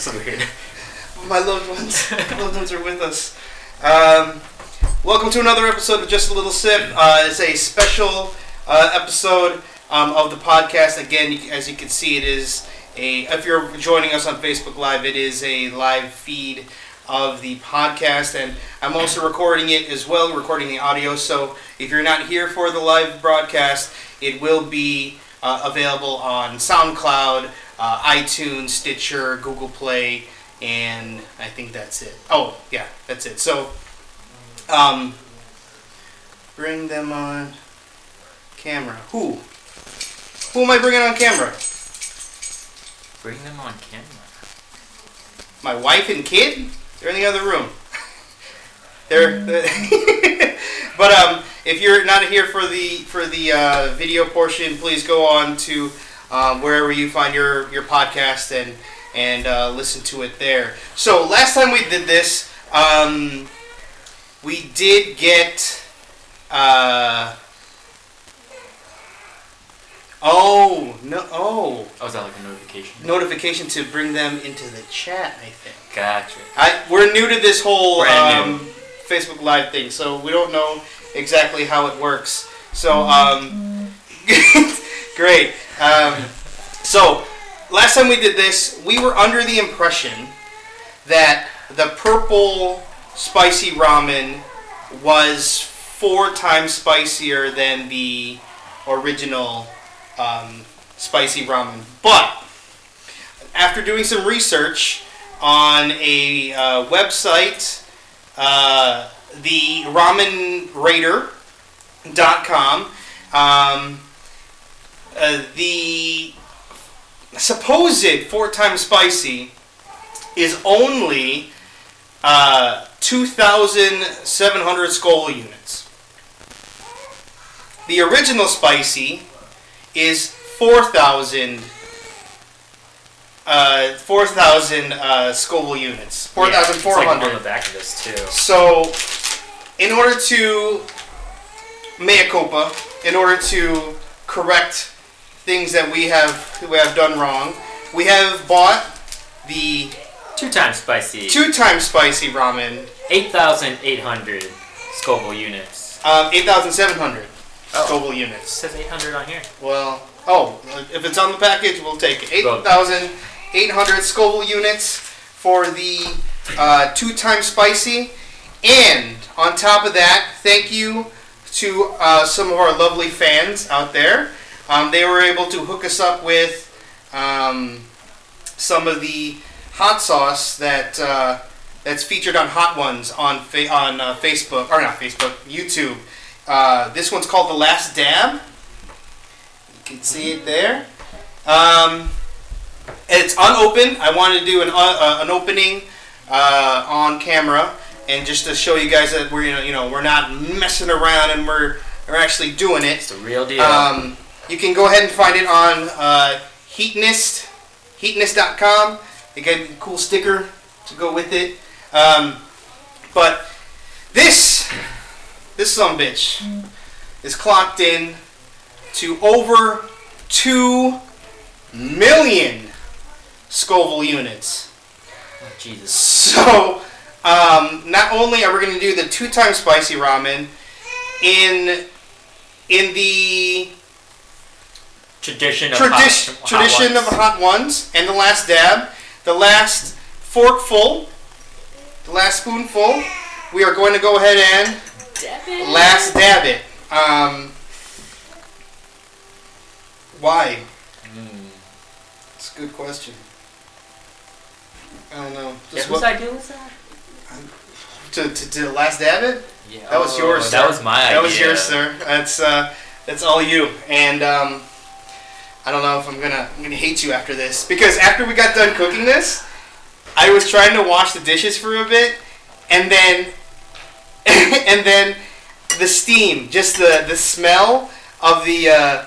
Looks weird. My loved ones, loved ones are with us. Um, welcome to another episode of Just a Little Sip. Uh, it's a special uh, episode um, of the podcast. Again, as you can see, it is a. If you're joining us on Facebook Live, it is a live feed of the podcast, and I'm also recording it as well, recording the audio. So if you're not here for the live broadcast, it will be uh, available on SoundCloud, uh, iTunes, Stitcher, Google Play, and I think that's it. Oh, yeah, that's it. So, um, bring them on camera. Who? Who am I bringing on camera? Bring them on camera. My wife and kid? They're in the other room. They're, but um, if you're not here for the for the uh, video portion, please go on to um, wherever you find your your podcast and and uh, listen to it there. So last time we did this, um, we did get. Uh, oh no! Oh, Oh, is that like a notification? notification to bring them into the chat. I think. Gotcha. I, we're new to this whole um, Facebook Live thing, so we don't know exactly how it works. So, um, great. Um, so, last time we did this, we were under the impression that the purple spicy ramen was four times spicier than the original um, spicy ramen. But after doing some research on a uh, website, uh, the ramenrater.com, um, uh, the supposed four times spicy is only uh, 2,700 Scoville units. The original spicy is 4,000 uh, 4,000 uh, Scoville units. Yeah, like 4,400. on the back of this too. So, in order to mea culpa, in order to correct things that we have we have done wrong, we have bought the Two times spicy. two times spicy ramen, 8,800 Scoville units. um, eight thousand seven hundred Oh. Scoville It units. says 800 on here. Well, oh, if it's on the package, we'll take it. Eight thousand eight hundred Scoville units for the uh, two times spicy, and on top of that, thank you to uh, some of our lovely fans out there. Um, they were able to hook us up with um, some of the hot sauce that uh, that's featured on Hot Ones on fa- on uh, Facebook or not Facebook, YouTube. Uh, this one's called the Last Dab. You can see it there. Um, it's unopened. I wanted to do an uh, uh, an opening uh, on camera and just to show you guys that we're you know, you know we're not messing around and we're we're actually doing it. It's the real deal. Um, you can go ahead and find it on uh, Heatonist, heatonist.com. They got a cool sticker to go with it. Um, but this, this some bitch is clocked in to over 2 million Scoville units. oh, Jesus. So, um, not only are we going to do the two times spicy ramen in in the Tradition of tradition hot, tradition hot of hot ones and the last dab, the last forkful, the last spoonful. We are going to go ahead and last dab it. Um, why? Mm. It's a good question. I don't know. Yeah, Just whose what, idea was that? to, to, to last dab it? Yeah. That was oh, yours. That was my idea. That was yours, sir. That's uh, that's all you. And um, I don't know if I'm gonna I'm gonna hate you after this because after we got done cooking this, I was trying to wash the dishes for a bit, and then and then the steam, just the the smell of the uh,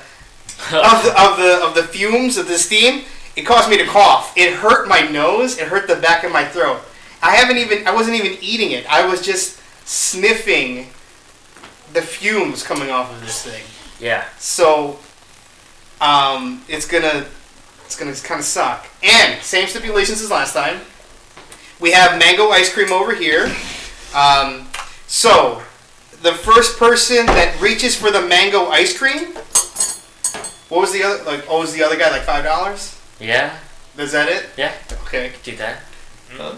of the of the of the fumes of the steam, it caused me to cough. It hurt my nose. It hurt the back of my throat. I haven't even. I wasn't even eating it. I was just sniffing the fumes coming off of this thing. yeah. So, um, it's gonna it's gonna kind of suck. And same stipulations as last time. We have mango ice cream over here. Um, so the first person that reaches for the mango ice cream. What was the other like? Oh, was the other guy like five dollars? Yeah. Is that it? Yeah. Okay. Do that. Oh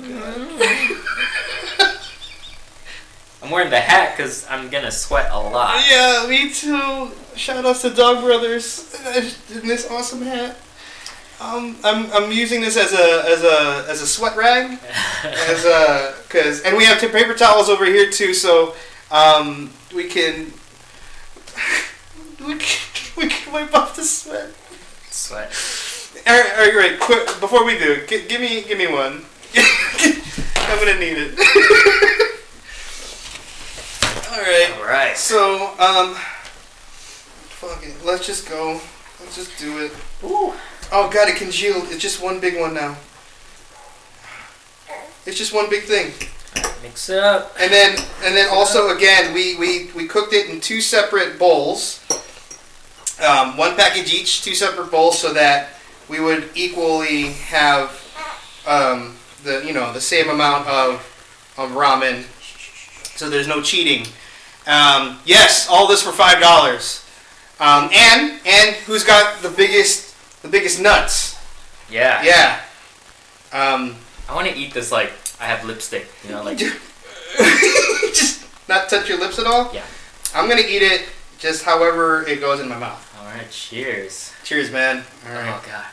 I'm wearing the hat because I'm gonna sweat a lot. Yeah, me too. Shout outs to Dog Brothers in this awesome hat. Um, I'm, I'm using this as a as a as a sweat rag, as a cause and we have two paper towels over here too, so um, we can we can, we can wipe off the sweat. Sweat. All right, all right, great. Quick, before we do, gi- give me give me one. I'm gonna need it. All right. All right. So, um, fuck it. Let's just go. Let's just do it. Ooh. Oh god, it congealed. It's just one big one now. It's just one big thing. Mix it up. And then, and then also again, we we we cooked it in two separate bowls. Um, one package each, two separate bowls, so that we would equally have um, the you know the same amount of of ramen. So there's no cheating. Um, yes, all this for five dollars. Um, and and who's got the biggest the biggest nuts? Yeah. Yeah. Um, I want to eat this like I have lipstick. You know, like just not touch your lips at all. Yeah. I'm gonna eat it just however it goes in my mouth. all right. Cheers. Cheers, man. All right. Oh god.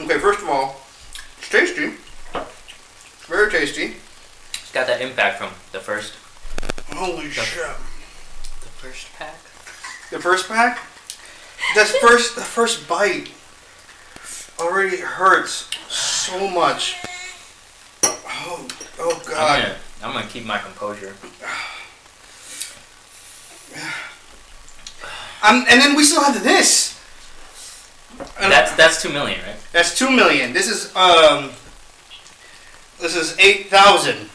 Okay, first of all, it's tasty. Very tasty. It's got that impact from the first. Holy shit. The first pack. The first pack? That first, the first bite already hurts so much. Oh, oh I'm god. gonna, I'm gonna keep my composure. Um, and then we still have this. And That's that's two million, right? that's two million. This is um. This is eight thousand.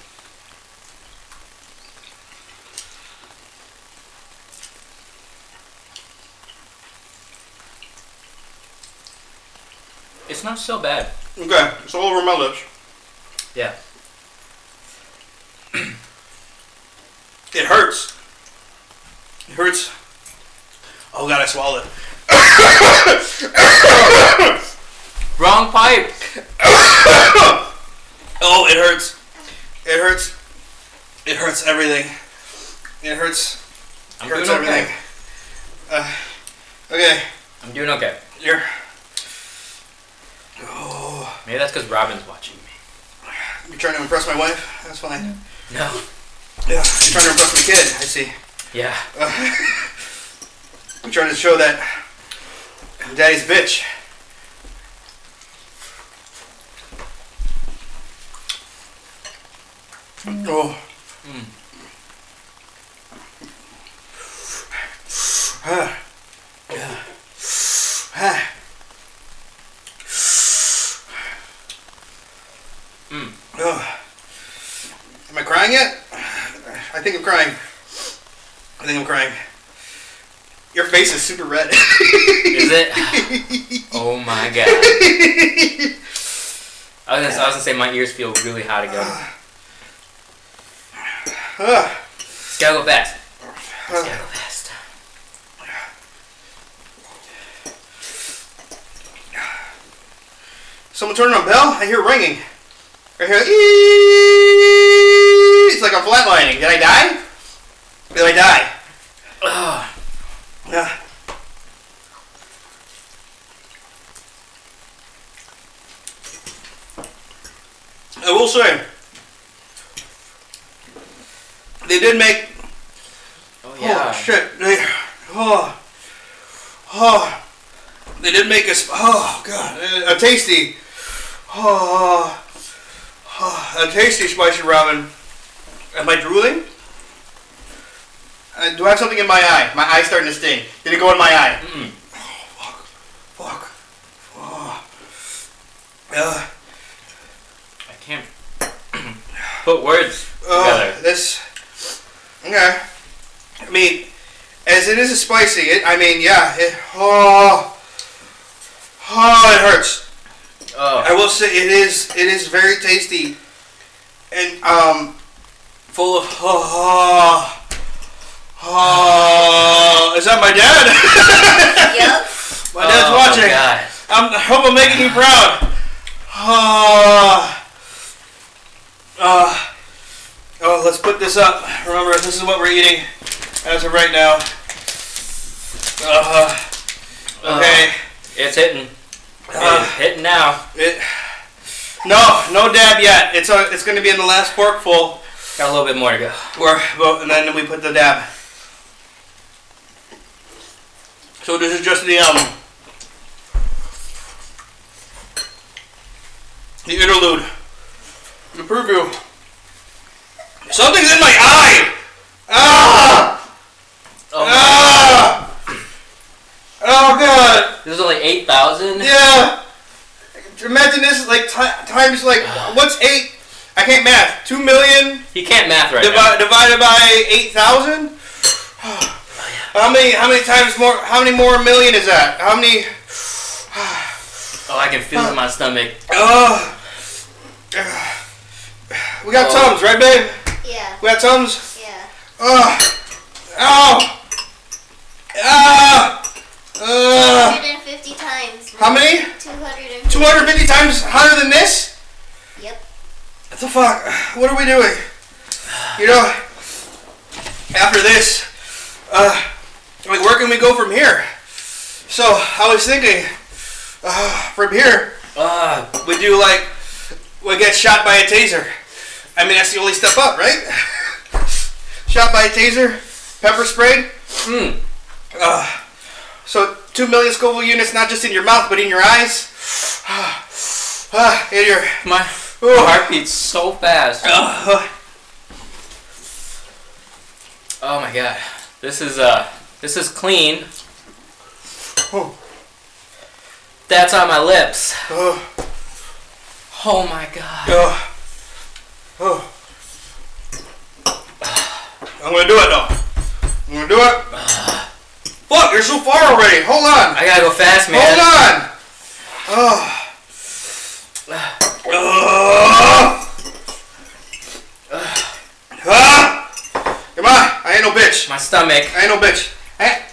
It's not so bad. Okay, it's all over my lips. Yeah. It hurts. It hurts. Oh god, I swallowed it. Wrong pipe. Oh, it hurts. It hurts. It hurts everything. It hurts. I'm hurts doing okay. everything. Uh, okay, I'm doing okay. you're. Oh, Maybe that's because Robin's watching me. you're trying to impress my wife. That's fine. No. Yeah, you're trying to impress my kid. I see. Yeah. Uh, I'm trying to show that I'm daddy's a bitch. Oh. Mm. Ah. Yeah. Ah. Mm. Oh. Am I crying yet? I think I'm crying. I think I'm crying. Your face is super red. Is it? Oh my god. I was, gonna, I was gonna say my ears feel really hot again. It's gotta go fast. It's gotta go fast. Someone turning on bell? I hear ringing. I hear "Ee!" It's like I'm flatlining. Did I die? Did I die? Ugh. Yeah. I will say, they did make. Oh yeah. Oh shit! They, oh, oh, they did make us. Oh god, a, tasty. Oh, oh, a tasty spicy ramen. Am I drooling? Uh, do I have something in my eye? My eye's starting to sting. Did it go in my eye? Mm. Fuck. Fuck. Oh. Uh, I can't put words oh, together. this. Okay. I mean, as it is spicy, it, I mean, yeah, it, oh, oh, it hurts. I Oh, will say it is, it is very tasty, and um, full of oh, oh, is that my dad? Yep. my dad's oh, watching. God. I'm, I hope I'm making you proud. Oh, uh, oh, let's put this up. Remember, this is what we're eating as of right now. Uh, okay. It's hitting. Uh, it's hitting now. it, no, no dab yet. It's uh it's going to be in the last forkful. Got a little bit more to go. Or, well, and then we put the dab. So this is just the um the interlude, the preview. Something's in my eye. Ah! Oh, Ah! Oh god! This is only 8,000? Yeah. Imagine this like ti times like what's eight? I can't math. Two million He can't math right now. Divi- divided by eight thousand. How many? How many times more? How many more million is that? How many? Oh, I can feel it in my stomach. Oh. We got Oh. tums, right, babe? Yeah. We got tums. Yeah. Oh. Ow. Ah. Uh, 250 times. how many? 250. 250 times higher than this? Yep. What the fuck? What are we doing? You know, after this, uh, like, where can we go from here? So, I was thinking, uh, from here, Ah, we do like, we get shot by a taser. I mean, that's the only step up, right? shot by a taser, pepper sprayed. mm. Uh, so, 2 million Scoville units, not just in your mouth, but in your eyes. Uh, in your. My Oh. heart beats so fast. Uh, Oh my god. This is, uh, this is clean. oh, That's on my lips. oh. Oh my god. Oh. Oh. I'm gonna do it though. I'm gonna do it. Fuck, you're so far already. Hold on. I gotta go fast, man. Hold on. Oh. Oh. Ah. Come on. I ain't no bitch. My stomach. I ain't no bitch. Hey.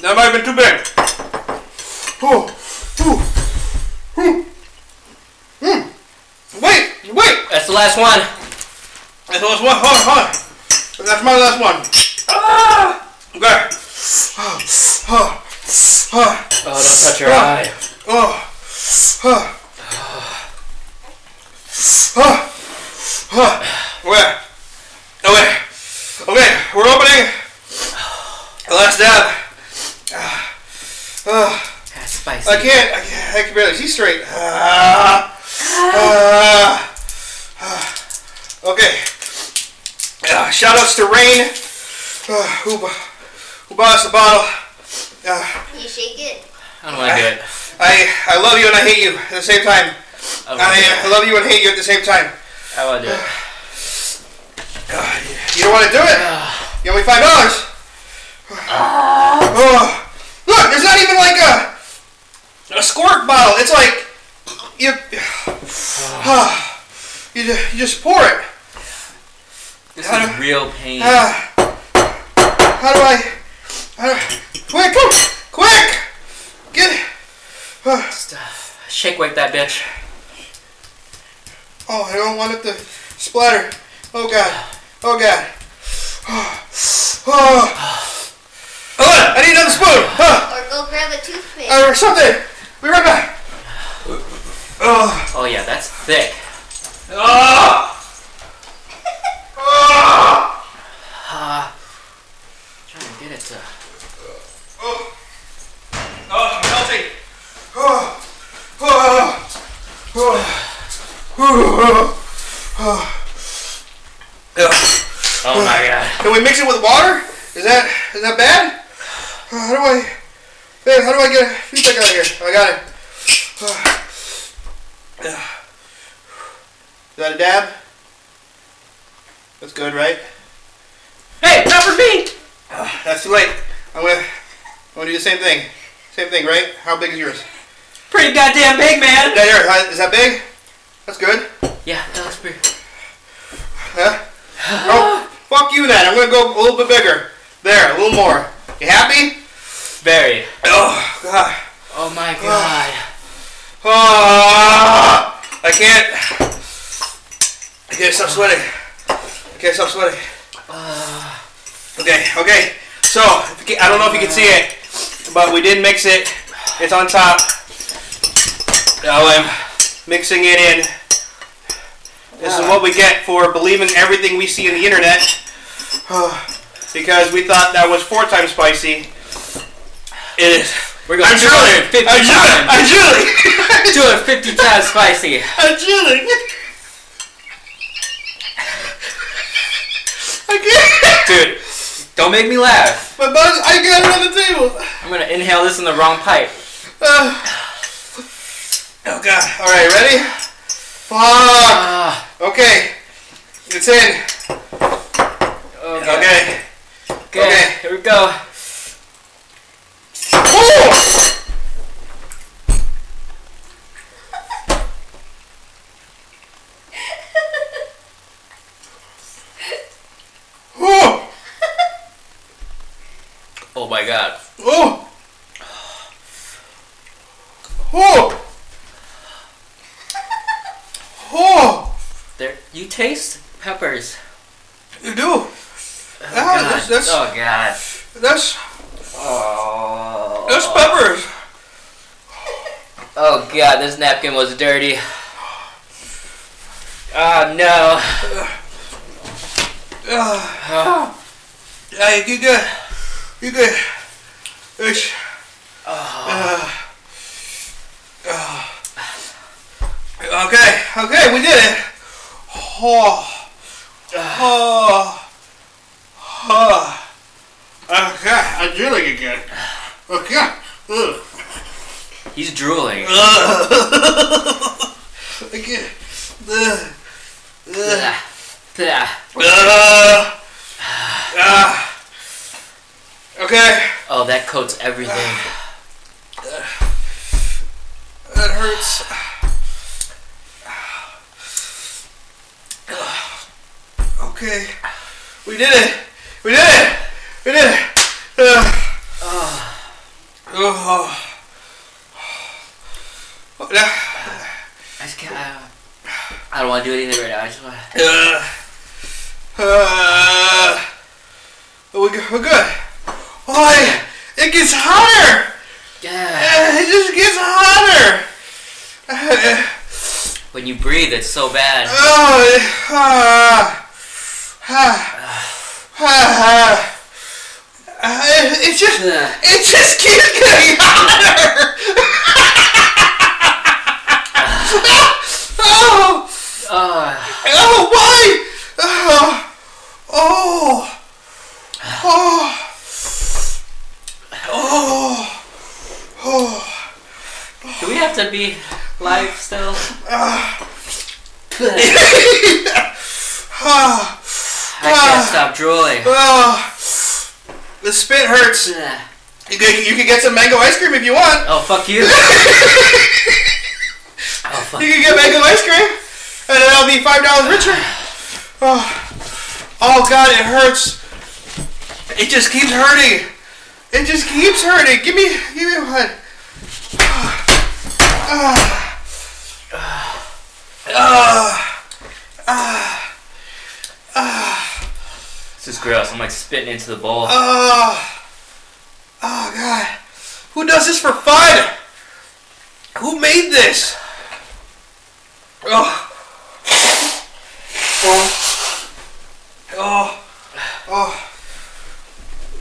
That might have been too big. Oh, oh, oh. Hmm. Wait, wait. That's the last one. That's the last one. Hold on, hold on. That's my last one. Ah. Okay. Oh, oh, oh, Oh, don't touch your Oh. eye. oh, oh. Oh, oh. Okay. Okay. Okay, we're opening. The last dab. Oh. That's spicy. I can't. I, can't, I can barely see straight. Ah, ah, ah. okay. Uh, shout outs to Rain, uh, who, who bought us the bottle. Uh, You shake it. I don't wanna do it. I I love you and I hate you at the same time. I don't wanna do I, I love you and hate you at the same time. I wanna do it. Uh, you don't want to do it? You owe me five dollars. Oh, look, there's not even like a a squirt bottle. It's like you you, ju- you just pour it. This I is don't- real pain. Ah, how do I? How do, quick, quick, get. ah, Just, uh, shake wake that bitch. oh, I don't want it to splatter. Oh god. Oh god. Oh. Oh. Hold on, I need another spoon. Ah. Or go grab a toothpick. Uh, or something. Be right back. Oh. Oh yeah, that's thick. Ah. Ah. Ah. trying to get it to. Oh. Oh, I'm melting. Oh. Oh. Oh. Oh. Oh. Oh my god. Can we mix it with water? Is that is that bad? Uh, How do I, babe? How do I get a toothpick out of here? I got it. Uh, Is that a dab? That's good, right? Hey, not for me. Ah, that's too late. I'm gonna, I'm gonna do the same thing. Same thing, right? How big is yours? Pretty goddamn big, man. There. Huh? Is that big? That's good. Yeah, that looks pretty. Huh? Oh, fuck you then. I'm gonna go a little bit bigger. There, a little more. You happy? Very. Oh, God. Oh my god. Oh, I can't. Can't stop sweating. Okay, stop sweating. Okay, okay. So, if you can, I don't know if you can see it, but we did mix it. It's on top. Now I'm mixing it in. This is what we get for believing everything we see in the internet. because we thought that was four times spicy. It is. We're going I'm drooling. 250 I'm drooling. I'm times. drooling. 250 times spicy. I'm drooling. I can't. Dude, don't make me laugh. My bug, I got it on the table. I'm gonna inhale this in the wrong pipe. Uh, oh god. Alright, ready? Fuck. Ah. Okay. It's in. Okay. Okay. Okay. Here we go. Oh! Oh! Oh my god. Oh! Oh! Oh! There. You taste peppers. You do. Oh, Ah, god. that's- that's- oh god. That's Oh. that's peppers. Oh god, this napkin was dirty. Oh no. Ah, Oh. yeah, you good. You good. It's, Oh. uh, uh, okay, okay, we did it. Oh, oh, oh. Okay, I'm drooling again. Okay. Ugh. He's drooling. Ugh. Again. Ugh. Ugh. Uh, okay, Oh, that coats everything. that hurts. Okay, we did it. We did it. We did it. Uh, Oh. oh. Oh, I just can't. I, I don't want to do anything right now. I just want. Uh, uh, we're, good- we're good. Oh, it, it gets hotter. Yeah. Uh, It just gets hotter. Uh, When you breathe, it's so bad. Oh, ah, it, just, it just keeps getting hotter. oh, Oh. oh, why? Oh, oh, oh, oh, oh. Do we have to be live still? Ah, I ah, can't stop drooling. ah. The spit hurts. You can, you can get some mango ice cream if you want. Oh fuck you. Oh fuck. You can get mango ice cream, and then I'll be five dollars richer. Oh, oh God, it hurts. It just keeps hurting. It just keeps hurting. Give me, give me one. Ah, ah, ah, ah, This is gross. I'm like spitting into the bowl. ah. Oh God, who does this for fun? Who made this? Oh. Oh. Oh. Oh.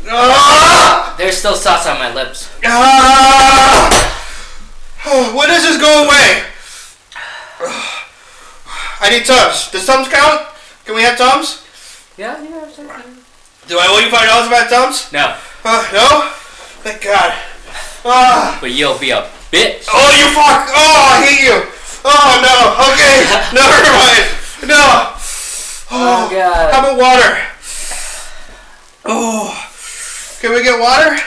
Ah! There's still sauce on my lips. Ah! Oh, when does this go away? I need Tums. Does Tums count? Can we have Tums? Yeah, yeah. Do I owe you five dollars about Tums? No, Uh, no? Thank God. Ah! but you'll be a bitch. Oh, you fuck! Oh, I hate you! Oh, no! Okay! Never mind! No! Oh, How God. How about water? Oh, can we get water?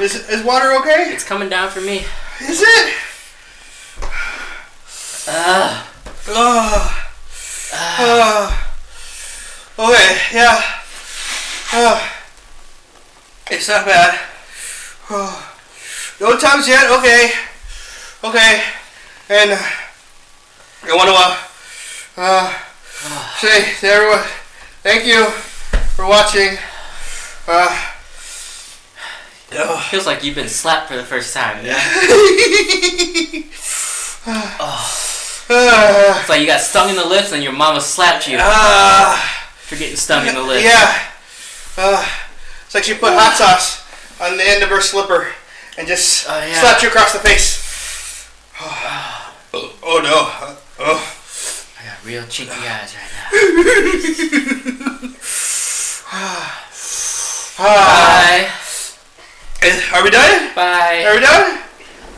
Is, is water okay? It's coming down for me. Is it? Ah. Oh. Oh. Okay, yeah. Oh. It's not bad. Oh. No times yet, okay. Okay. And uh, I want to uh, uh, say to everyone, thank you for watching. Uh, oh. Feels like you've been slapped for the first time. Yeah. Uh, It's like you got stung in the lips and your mama slapped you uh, for getting stung in the lips. Yeah. Uh, it's like she put hot sauce on the end of her slipper and just Oh, yeah. slapped you across the face. Oh, oh no. Oh. I got real chinky eyes right now. Ah. Bye. Are we done? Bye. Are we done?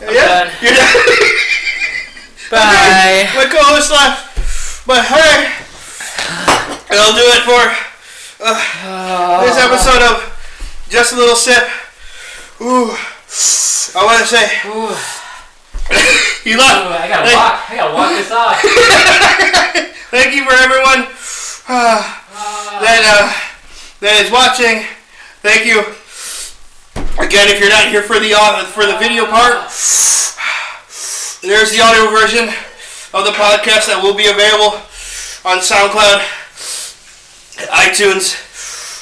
I'm yeah. done. You're done. Bye. My co-host left. But hey, that'll do it for uh, this episode of Just a Little Sip. Ooh. I want to say, Ooh. you Ooh, love. I gotta walk. I gotta walk this off. Thank you for everyone uh, that uh, that is watching. Thank you again. If you're not here for the au- for the video part, there's the audio version of the podcast that will be available on SoundCloud, iTunes,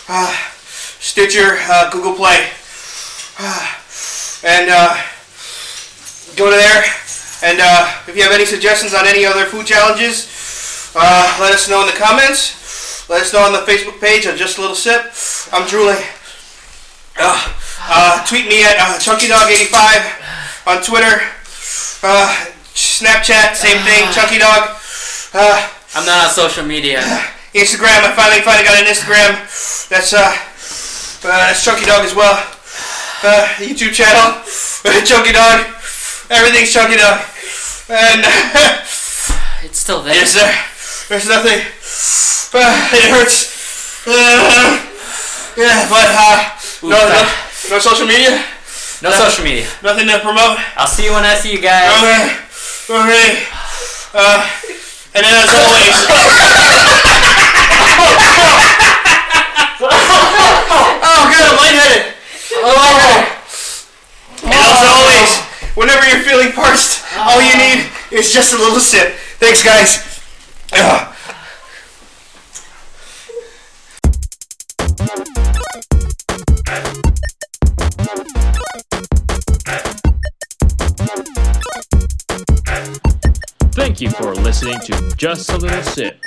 uh, Stitcher, uh, Google Play, Uh, and uh, go to there. And uh, if you have any suggestions on any other food challenges, uh, let us know in the comments. Let us know on the Facebook page of Just a Little Sip. I'm drooling. Uh, uh, tweet me at uh, ChunkyDog85 on Twitter. Uh, Snapchat, same thing, Chunky Dog. Uh, I'm not on social media. Instagram, I finally finally got an Instagram. That's uh, uh that's Chunky Dog as well. Uh, YouTube channel, Chunky Dog. Everything's Chunky Dog. And It's still there. yes, sir. There's nothing. Uh, it hurts. Uh, yeah, but uh, no, no, no social media, No social media. nothing to promote. I'll see you when I see you guys. Okay, okay. Uh, and then as always. oh, good, I'm lightheaded. Oh. And as always, whenever you're feeling parched, all you need is just a little sip. Thanks, guys. Ugh. Thank you for listening to Just a Little Sip.